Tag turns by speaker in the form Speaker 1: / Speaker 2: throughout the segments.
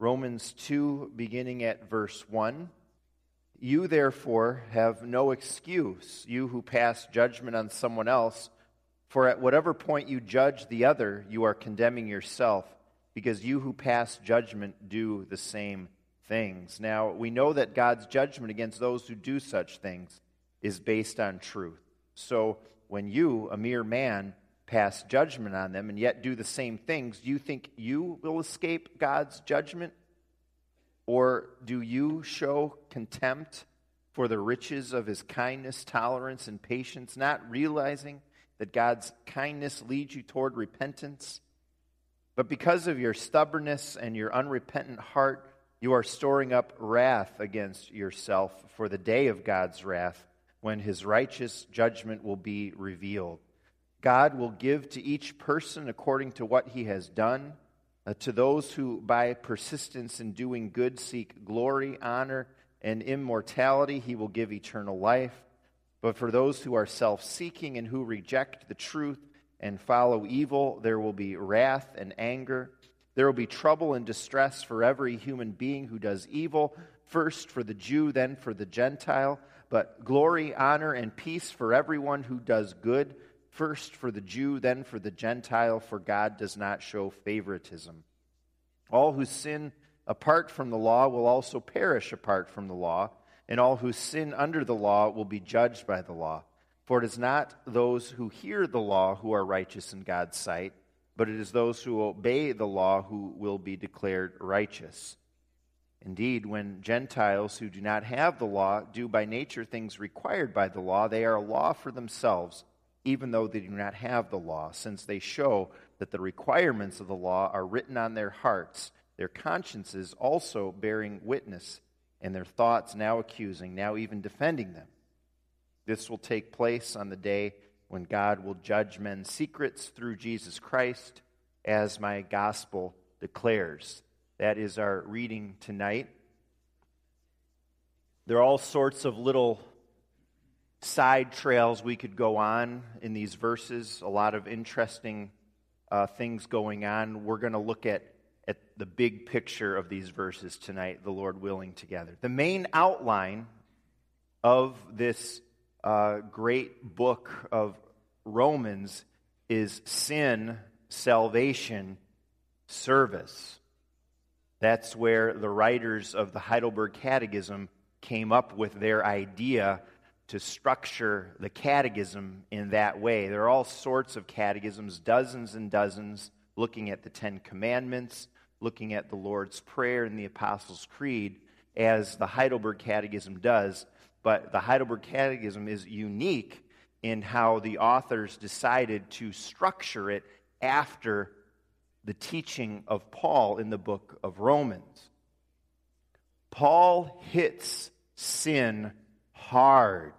Speaker 1: Romans 2, beginning at verse 1. You, therefore, have no excuse, you who pass judgment on someone else, for at whatever point you judge the other, you are condemning yourself, because you who pass judgment do the same things. Now, we know that God's judgment against those who do such things is based on truth. So, when you, a mere man, pass judgment on them and yet do the same things, do you think you will escape God's judgment? Or do you show contempt for the riches of his kindness, tolerance, and patience, not realizing that God's kindness leads you toward repentance? But because of your stubbornness and your unrepentant heart, you are storing up wrath against yourself for the day of God's wrath when his righteous judgment will be revealed. God will give to each person according to what he has done. Uh, to those who, by persistence in doing good, seek glory, honor, and immortality, he will give eternal life. But for those who are self seeking and who reject the truth and follow evil, there will be wrath and anger. There will be trouble and distress for every human being who does evil, first for the Jew, then for the Gentile. But glory, honor, and peace for everyone who does good first for the Jew, then for the Gentile, for God does not show favoritism. All who sin apart from the law will also perish apart from the law, and all who sin under the law will be judged by the law. For it is not those who hear the law who are righteous in God's sight, but it is those who obey the law who will be declared righteous. Indeed, when Gentiles who do not have the law do by nature things required by the law, they are a law for themselves even though they do not have the law, since they show that the requirements of the law are written on their hearts, their consciences also bearing witness, and their thoughts now accusing, now even defending them. This will take place on the day when God will judge men's secrets through Jesus Christ, as my gospel declares. That is our reading tonight. There are all sorts of little side trails we could go on in these verses, a lot of interesting uh, things going on. We're going to look at, at the big picture of these verses tonight, the Lord willing, together. The main outline of this uh, great book of Romans is sin, salvation, service. That's where the writers of the Heidelberg Catechism came up with their idea to structure the catechism in that way. There are all sorts of catechisms, dozens and dozens, looking at the Ten Commandments, looking at the Lord's Prayer and the Apostles' Creed, as the Heidelberg Catechism does. But the Heidelberg Catechism is unique in how the authors decided to structure it after the teaching of Paul in the book of Romans. Paul hits sin hard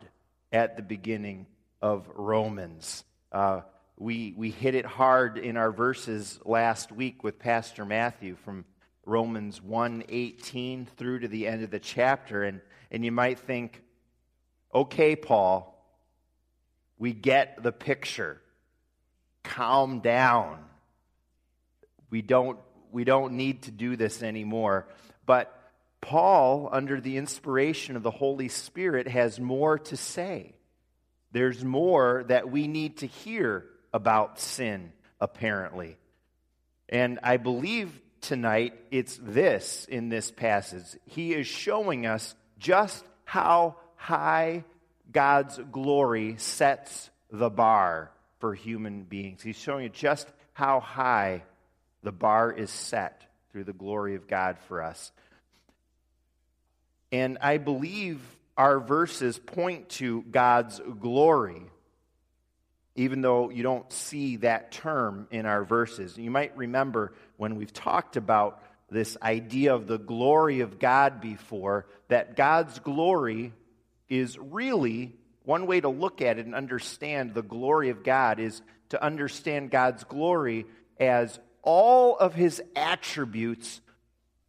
Speaker 1: at the beginning of Romans. Uh, we, we hit it hard in our verses last week with Pastor Matthew from Romans 1:18 through to the end of the chapter. And and you might think okay Paul we get the picture. Calm down. We don't we don't need to do this anymore. But Paul, under the inspiration of the Holy Spirit, has more to say. There's more that we need to hear about sin, apparently. And I believe tonight it's this in this passage. He is showing us just how high God's glory sets the bar for human beings. He's showing you just how high the bar is set through the glory of God for us. And I believe our verses point to God's glory, even though you don't see that term in our verses. You might remember when we've talked about this idea of the glory of God before, that God's glory is really one way to look at it and understand the glory of God is to understand God's glory as all of his attributes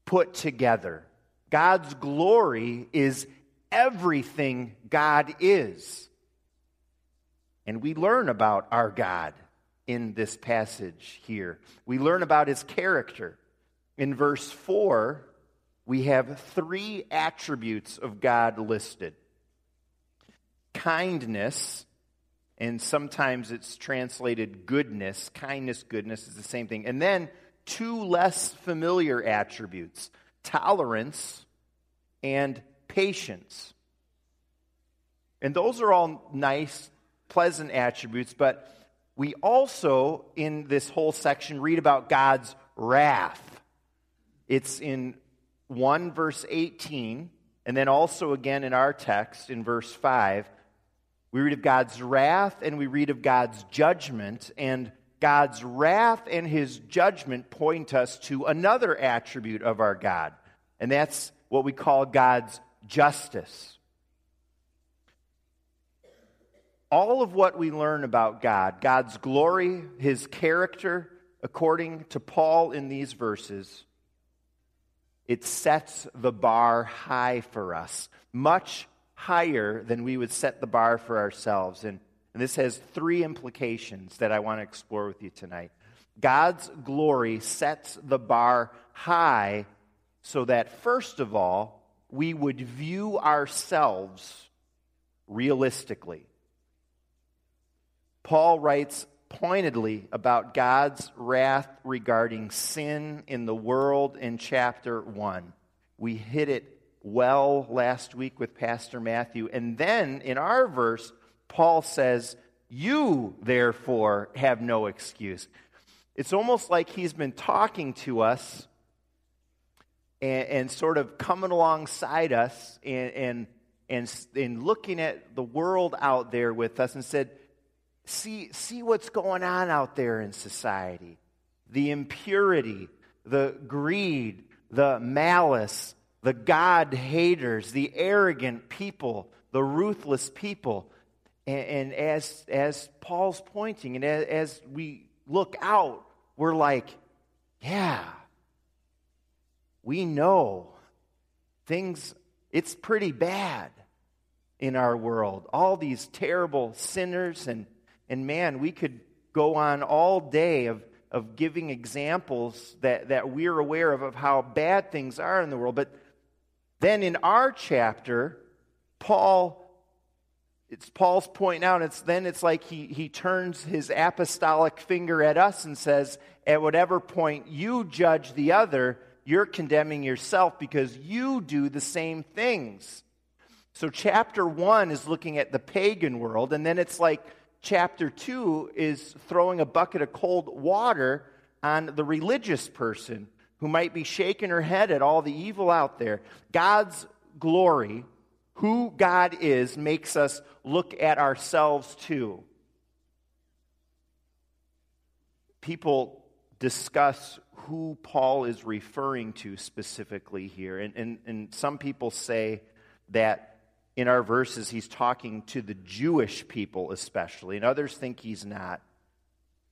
Speaker 1: put together. God's glory is everything God is. And we learn about our God in this passage here. We learn about his character. In verse 4, we have three attributes of God listed kindness, and sometimes it's translated goodness. Kindness, goodness is the same thing. And then two less familiar attributes tolerance and patience. And those are all nice, pleasant attributes, but we also, in this whole section, read about God's wrath. It's in 1 verse 18, and then also again in our text in verse 5. We read of God's wrath and we read of God's judgment, and God's wrath and his judgment point us to another attribute of our God, and that's what we call God's justice. All of what we learn about God, God's glory, his character, according to Paul in these verses, it sets the bar high for us, much higher than we would set the bar for ourselves. And, and this has three implications that I want to explore with you tonight. God's glory sets the bar high so that, first of all, we would view ourselves realistically. Paul writes pointedly about God's wrath regarding sin in the world in chapter 1. We hit it well last week with Pastor Matthew. And then in our verse, Paul says, You, therefore, have no excuse. It's almost like he's been talking to us and, and sort of coming alongside us and, and, and, and looking at the world out there with us and said, see, see what's going on out there in society the impurity, the greed, the malice, the God haters, the arrogant people, the ruthless people. And, and as, as Paul's pointing, and as, as we look out, we're like, yeah, we know things, it's pretty bad in our world. All these terrible sinners and and man, we could go on all day of, of giving examples that, that we're aware of of how bad things are in the world. But then in our chapter, Paul it's Paul's pointing out, it's then it's like he, he turns his apostolic finger at us and says, at whatever point you judge the other, you're condemning yourself because you do the same things. So chapter one is looking at the pagan world, and then it's like chapter 2 is throwing a bucket of cold water on the religious person who might be shaking her head at all the evil out there. God's glory, who God is, makes us look at ourselves too. People discuss who Paul is referring to specifically here. And, and, and some people say that in our verses, he's talking to the Jewish people especially, and others think he's not.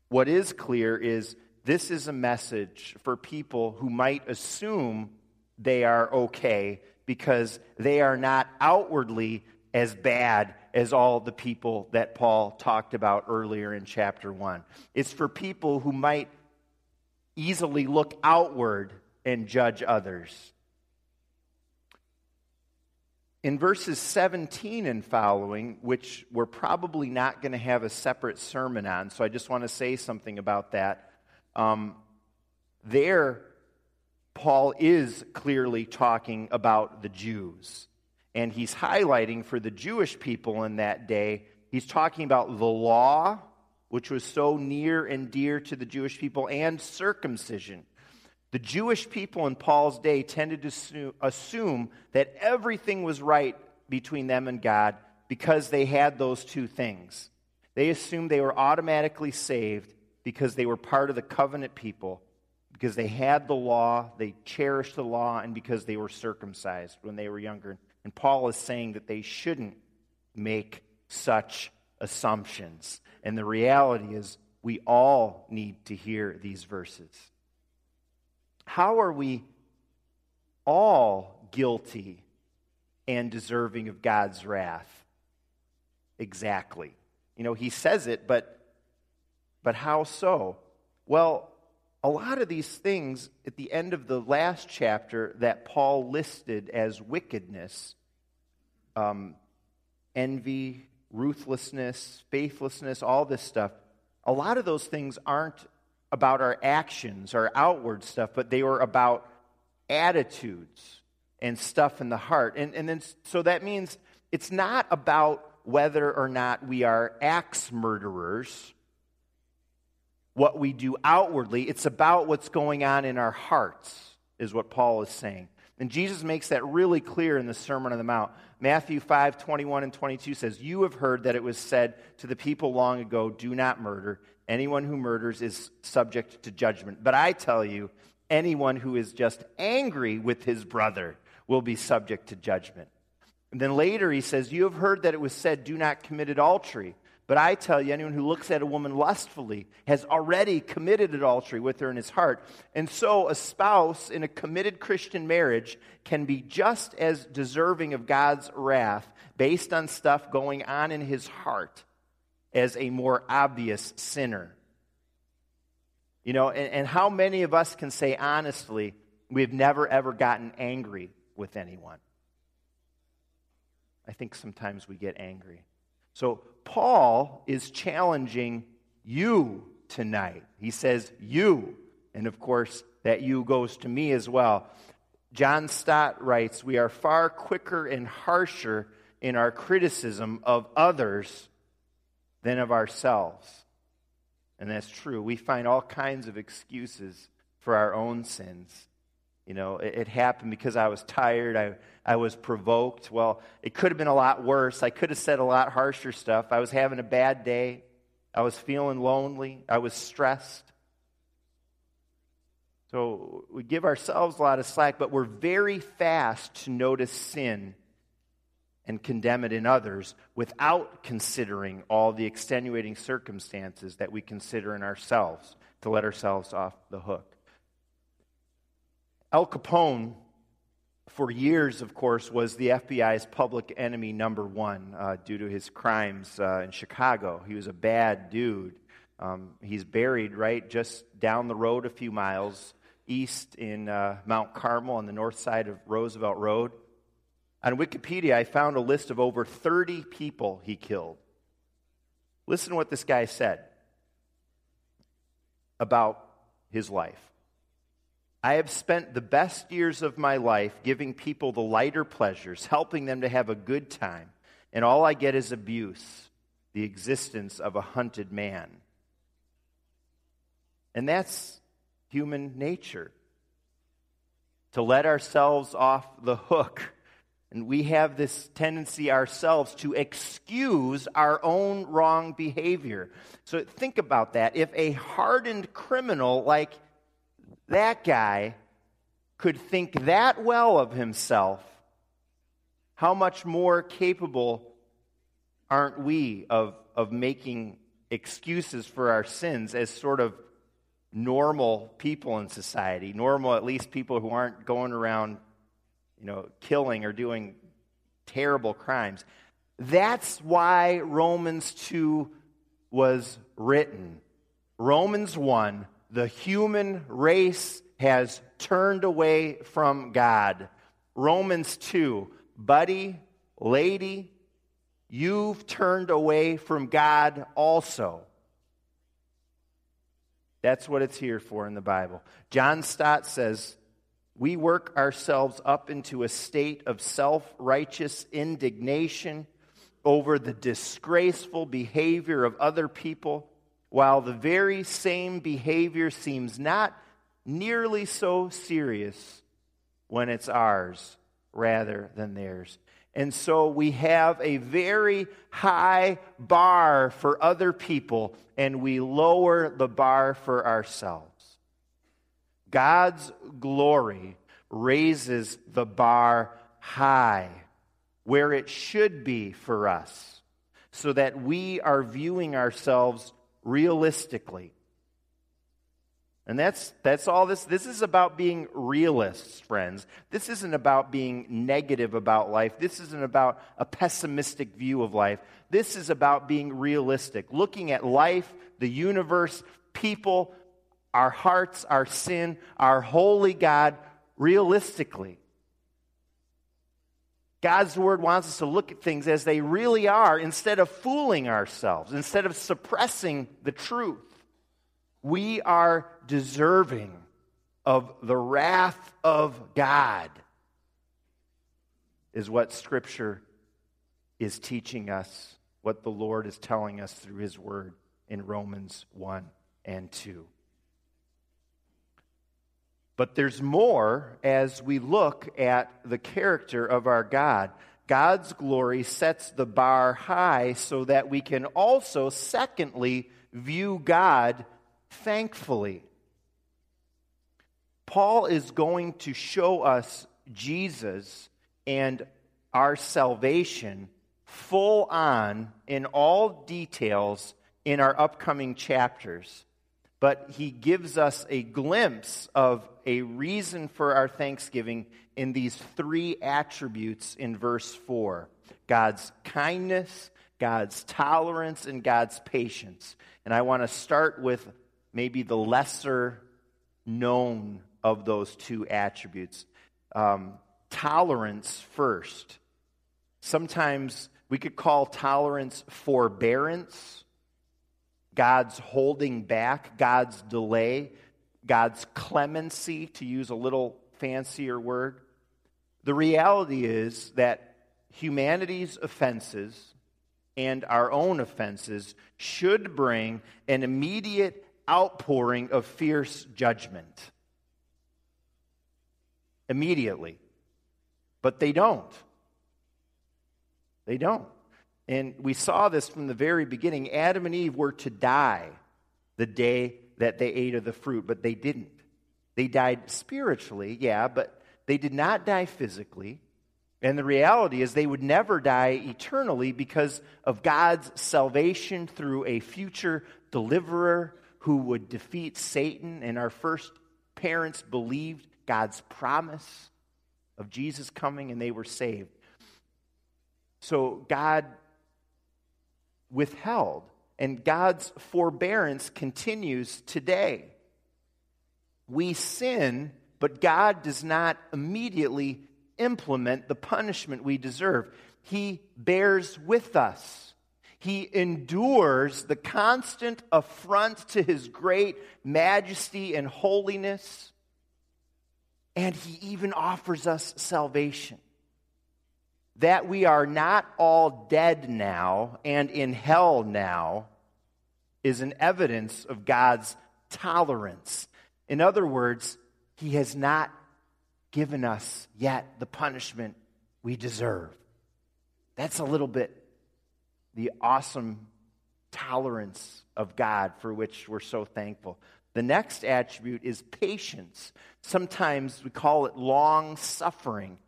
Speaker 1: What is clear is this is a message for people who might assume they are okay because they are not outwardly as bad as all the people that Paul talked about earlier in chapter 1. It's for people who might easily look outward and judge others. In verses 17 and following, which we're probably not going to have a separate sermon on, so I just want to say something about that. Um, there, Paul is clearly talking about the Jews. And he's highlighting for the Jewish people in that day, he's talking about the law, which was so near and dear to the Jewish people, and circumcision. The Jewish people in Paul's day tended to assume that everything was right between them and God because they had those two things. They assumed they were automatically saved because they were part of the covenant people, because they had the law, they cherished the law, and because they were circumcised when they were younger. And Paul is saying that they shouldn't make such assumptions. And the reality is, we all need to hear these verses. How are we all guilty and deserving of God's wrath? Exactly. You know, he says it, but but how so? Well, a lot of these things at the end of the last chapter that Paul listed as wickedness um, envy, ruthlessness, faithlessness, all this stuff a lot of those things aren't about our actions, our outward stuff, but they were about attitudes and stuff in the heart. And, and then, so that means it's not about whether or not we are axe murderers, what we do outwardly. It's about what's going on in our hearts, is what Paul is saying. And Jesus makes that really clear in the Sermon on the Mount. Matthew 5 21 and 22 says, You have heard that it was said to the people long ago, Do not murder. Anyone who murders is subject to judgment. But I tell you, anyone who is just angry with his brother will be subject to judgment. And then later he says, You have heard that it was said, Do not commit adultery. But I tell you, anyone who looks at a woman lustfully has already committed adultery with her in his heart. And so a spouse in a committed Christian marriage can be just as deserving of God's wrath based on stuff going on in his heart as a more obvious sinner. You know, and, and how many of us can say honestly, we've never ever gotten angry with anyone? I think sometimes we get angry. So Paul is challenging you tonight. He says, You. And of course, that you goes to me as well. John Stott writes, We are far quicker and harsher in our criticism of others than of ourselves. And that's true. We find all kinds of excuses for our own sins. You know, it, it, happened because I was tired. I, I was provoked. Well, it could have been a lot worse. I could have said a lot harsher stuff. I was having a bad day. I was feeling lonely. I was stressed. So we give ourselves a lot of slack, but we're very fast to notice sin and condemn it in others without considering all the extenuating circumstances that we consider in ourselves to let ourselves off the hook. Al Capone, for years, of course, was the FBI's public enemy number one uh, due to his crimes uh, in Chicago. He was a bad dude. Um, he's buried right just down the road a few miles east in uh, Mount Carmel on the north side of Roosevelt Road. On Wikipedia, I found a list of over 30 people he killed. Listen to what this guy said about his life. I have spent the best years of my life giving people the lighter pleasures, helping them to have a good time, and all I get is abuse, the existence of a hunted man. And that's human nature. To let ourselves off the hook. And we have this tendency ourselves to excuse our own wrong behavior. So think about that. If a hardened criminal like that guy could think that well of himself, how much more capable aren't we of, of making excuses for our sins as sort of normal people in society? Normal, at least people who aren't going around, you know, killing or doing terrible crimes. That's why Romans 2 was written. Romans 1 the human race has turned away from God. Romans 2, buddy, lady, you've turned away from God also. That's what it's here for in the Bible. John Stott says, We work ourselves up into a state of self righteous indignation over the disgraceful behavior of other people while the very same behavior seems not nearly so serious when it's ours rather than theirs. And so we have a very high bar for other people, and we lower the bar for ourselves. God's glory raises the bar high where it should be for us, so that we are viewing ourselves realistically. And that's, that's all this. This is about being realists, friends. This isn't about being negative about life. This isn't about a pessimistic view of life. This is about being realistic, looking at life, the universe, people, our hearts, our sin, our holy God realistically. God's word wants us to look at things as they really are instead of fooling ourselves, instead of suppressing the truth. We are deserving of the wrath of God, is what Scripture is teaching us, what the Lord is telling us through His word in Romans 1 and 2. But there's more as we look at the character of our God. God's glory sets the bar high so that we can also, secondly, view God thankfully. Paul is going to show us Jesus and our salvation full on in all details in our upcoming chapters but he gives us a glimpse of a reason for our thanksgiving in these three attributes in verse 4 God's kindness, God's tolerance, and God's patience. And I want to start with maybe the lesser known of those two attributes. Um, tolerance first. Sometimes we could call tolerance forbearance God's holding back, God's delay, God's clemency, to use a little fancier word. The reality is that humanity's offenses and our own offenses should bring an immediate outpouring of fierce judgment. Immediately. But they don't. They don't. And we saw this from the very beginning. Adam and Eve were to die the day that they ate of the fruit, but they didn't. They died spiritually, yeah, but they did not die physically. And the reality is, they would never die eternally because of God's salvation through a future deliverer who would defeat Satan. And our first parents believed God's promise of Jesus coming, and they were saved. So God withheld. And God's forbearance continues today. We sin, but God does not immediately implement the punishment we deserve. He bears with us. He endures the constant affront to his great majesty and holiness. And he even offers us salvation that we are not all dead now and in hell now is an evidence of God's tolerance. In other words, He has not given us yet the punishment we deserve. That's a little bit the awesome tolerance of God for which we're so thankful. The next attribute is patience. Sometimes we call it long suffering.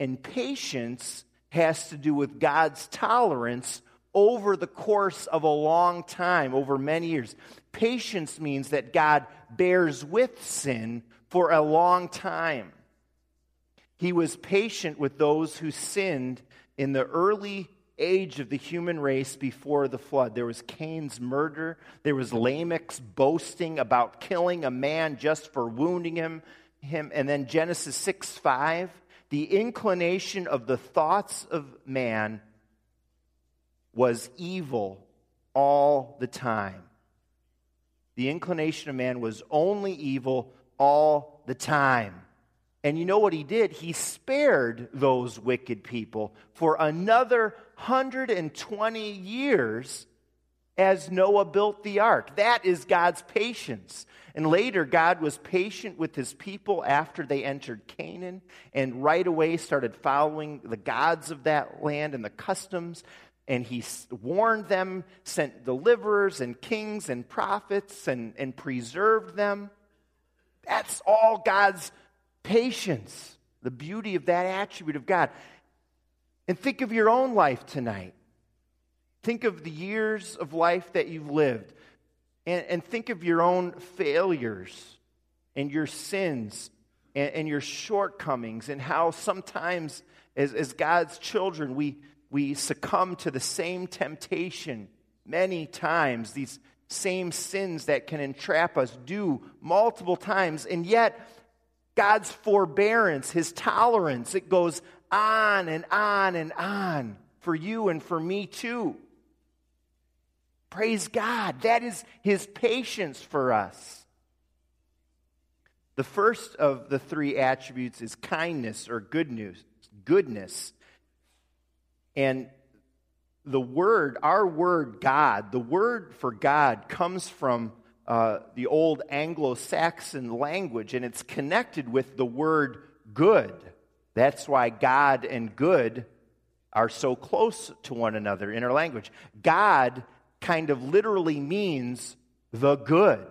Speaker 1: And patience has to do with God's tolerance over the course of a long time, over many years. Patience means that God bears with sin for a long time. He was patient with those who sinned in the early age of the human race before the flood. There was Cain's murder, there was Lamech's boasting about killing a man just for wounding him, him and then Genesis 6 5 the inclination of the thoughts of man was evil all the time. The inclination of man was only evil all the time. And you know what he did? He spared those wicked people for another 120 years as Noah built the ark. That is God's patience. And later, God was patient with his people after they entered Canaan and right away started following the gods of that land and the customs. And he warned them, sent deliverers and kings and prophets, and, and preserved them. That's all God's patience, the beauty of that attribute of God. And think of your own life tonight. Think of the years of life that you've lived. And, and think of your own failures and your sins and, and your shortcomings and how sometimes, as, as God's children, we, we succumb to the same temptation many times, these same sins that can entrap us do multiple times. And yet, God's forbearance, his tolerance, it goes on and on and on for you and for me too. Praise God. That is his patience for us. The first of the three attributes is kindness or good news, goodness. And the word, our word God, the word for God comes from uh, the old Anglo Saxon language, and it's connected with the word good. That's why God and good are so close to one another in our language. God kind of literally means the good.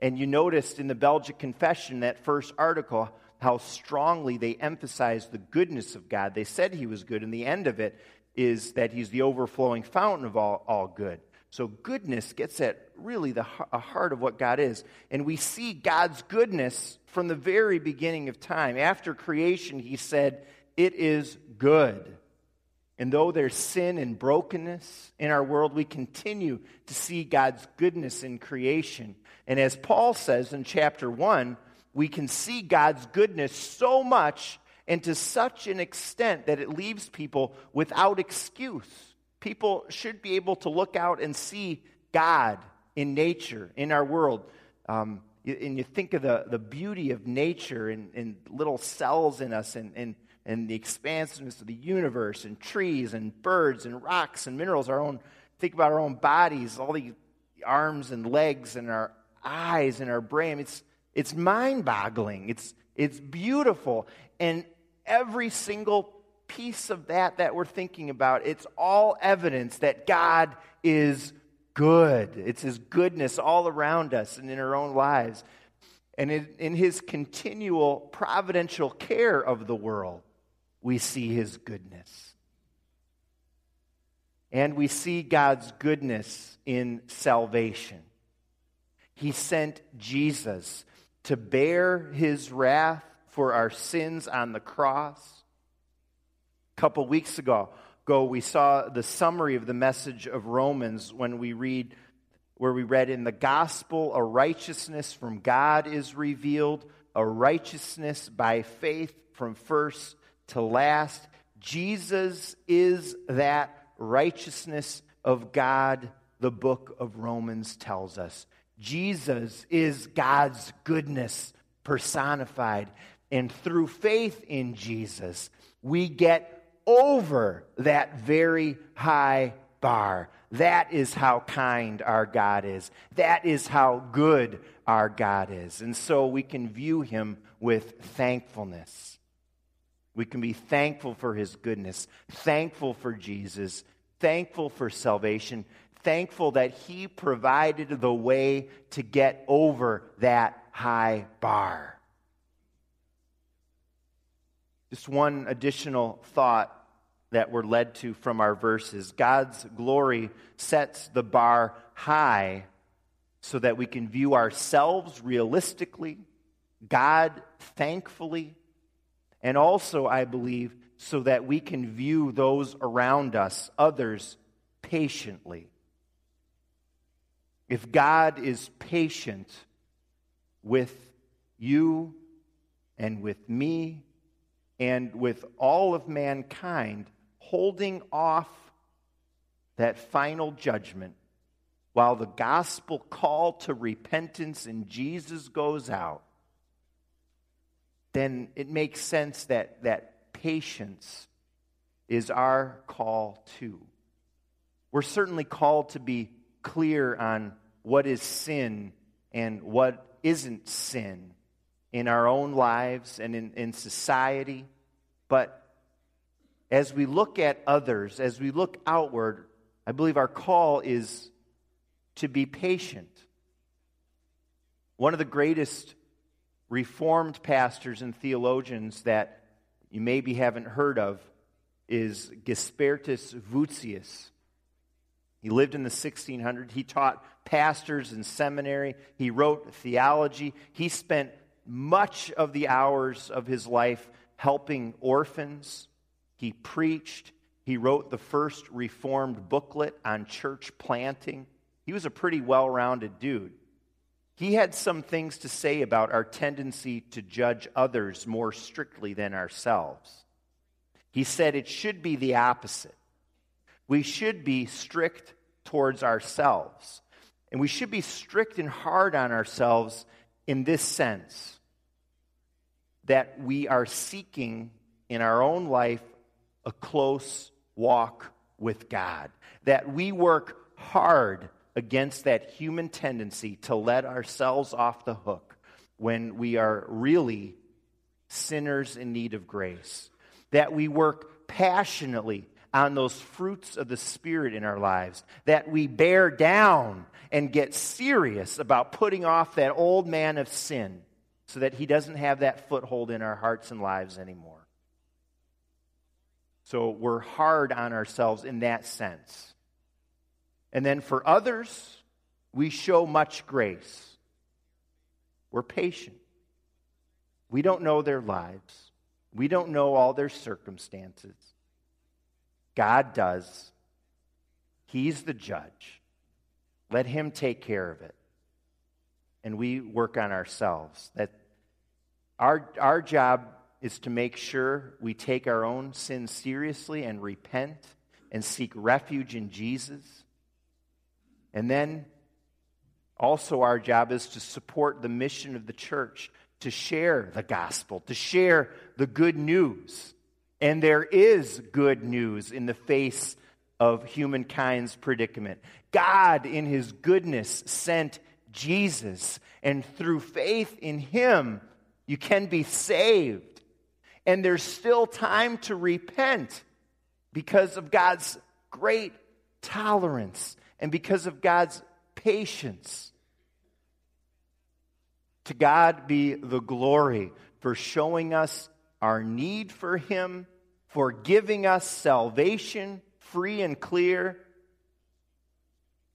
Speaker 1: And you noticed in the Belgic Confession, that first article, how strongly they emphasized the goodness of God. They said he was good, and the end of it is that he's the overflowing fountain of all, all good. So, goodness gets at really the heart of what God is. And we see God's goodness from the very beginning of time. After creation, he said, It is good. And though there's sin and brokenness in our world, we continue to see God's goodness in creation. And as Paul says in chapter 1, we can see God's goodness so much and to such an extent that it leaves people without excuse. People should be able to look out and see God in nature, in our world. Um, and you think of the, the beauty of nature and, and little cells in us and, and, and the expansiveness of the universe and trees and birds and rocks and minerals, our own, think about our own bodies, all the arms and legs and our eyes and our brain. It's, it's mind boggling. It's, it's beautiful. And every single piece of that that we're thinking about, it's all evidence that God is good. It's His goodness all around us and in our own lives. And in, in His continual providential care of the world, we see His goodness. And we see God's goodness in salvation. He sent Jesus to bear His wrath for our sins on the cross. A couple weeks ago, ago, we saw the summary of the message of Romans when we read, where we read, In the gospel, a righteousness from God is revealed, a righteousness by faith from first to last. Jesus is that righteousness of God, the book of Romans tells us. Jesus is God's goodness personified. And through faith in Jesus, we get over that very high bar. That is how kind our God is. That is how good our God is. And so we can view him with thankfulness. We can be thankful for his goodness, thankful for Jesus, thankful for salvation, thankful that he provided the way to get over that high bar. Just one additional thought that we're led to from our verses God's glory sets the bar high so that we can view ourselves realistically, God thankfully, and also, I believe, so that we can view those around us, others, patiently. If God is patient with you and with me and with all of mankind, holding off that final judgment while the gospel call to repentance in Jesus goes out, then it makes sense that, that patience is our call too. We're certainly called to be clear on what is sin and what isn't sin in our own lives and in, in society. But as we look at others, as we look outward, I believe our call is to be patient. One of the greatest Reformed pastors and theologians that you maybe haven't heard of is Gisbertus Voetius. He lived in the 1600s. He taught pastors in seminary. He wrote theology. He spent much of the hours of his life helping orphans. He preached. He wrote the first reformed booklet on church planting. He was a pretty well rounded dude. He had some things to say about our tendency to judge others more strictly than ourselves. He said it should be the opposite. We should be strict towards ourselves. And we should be strict and hard on ourselves in this sense that we are seeking in our own life a close walk with God, that we work hard against that human tendency to let ourselves off the hook when we are really sinners in need of grace, that we work passionately on those fruits of the Spirit in our lives, that we bear down and get serious about putting off that old man of sin so that he doesn't have that foothold in our hearts and lives anymore. So we're hard on ourselves in that sense. And then for others, we show much grace. We're patient. We don't know their lives, we don't know all their circumstances. God does. He's the judge. Let Him take care of it. And we work on ourselves. That our, our job is to make sure we take our own sins seriously and repent and seek refuge in Jesus. And then also, our job is to support the mission of the church, to share the gospel, to share the good news. And there is good news in the face of humankind's predicament. God, in his goodness, sent Jesus, and through faith in him, you can be saved. And there's still time to repent because of God's great tolerance and because of God's patience. To God be the glory for showing us our need for Him, for giving us salvation free and clear,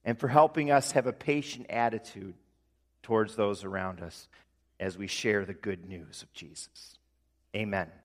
Speaker 1: and for helping us have a patient attitude towards those around us as we share the good news of Jesus. Amen.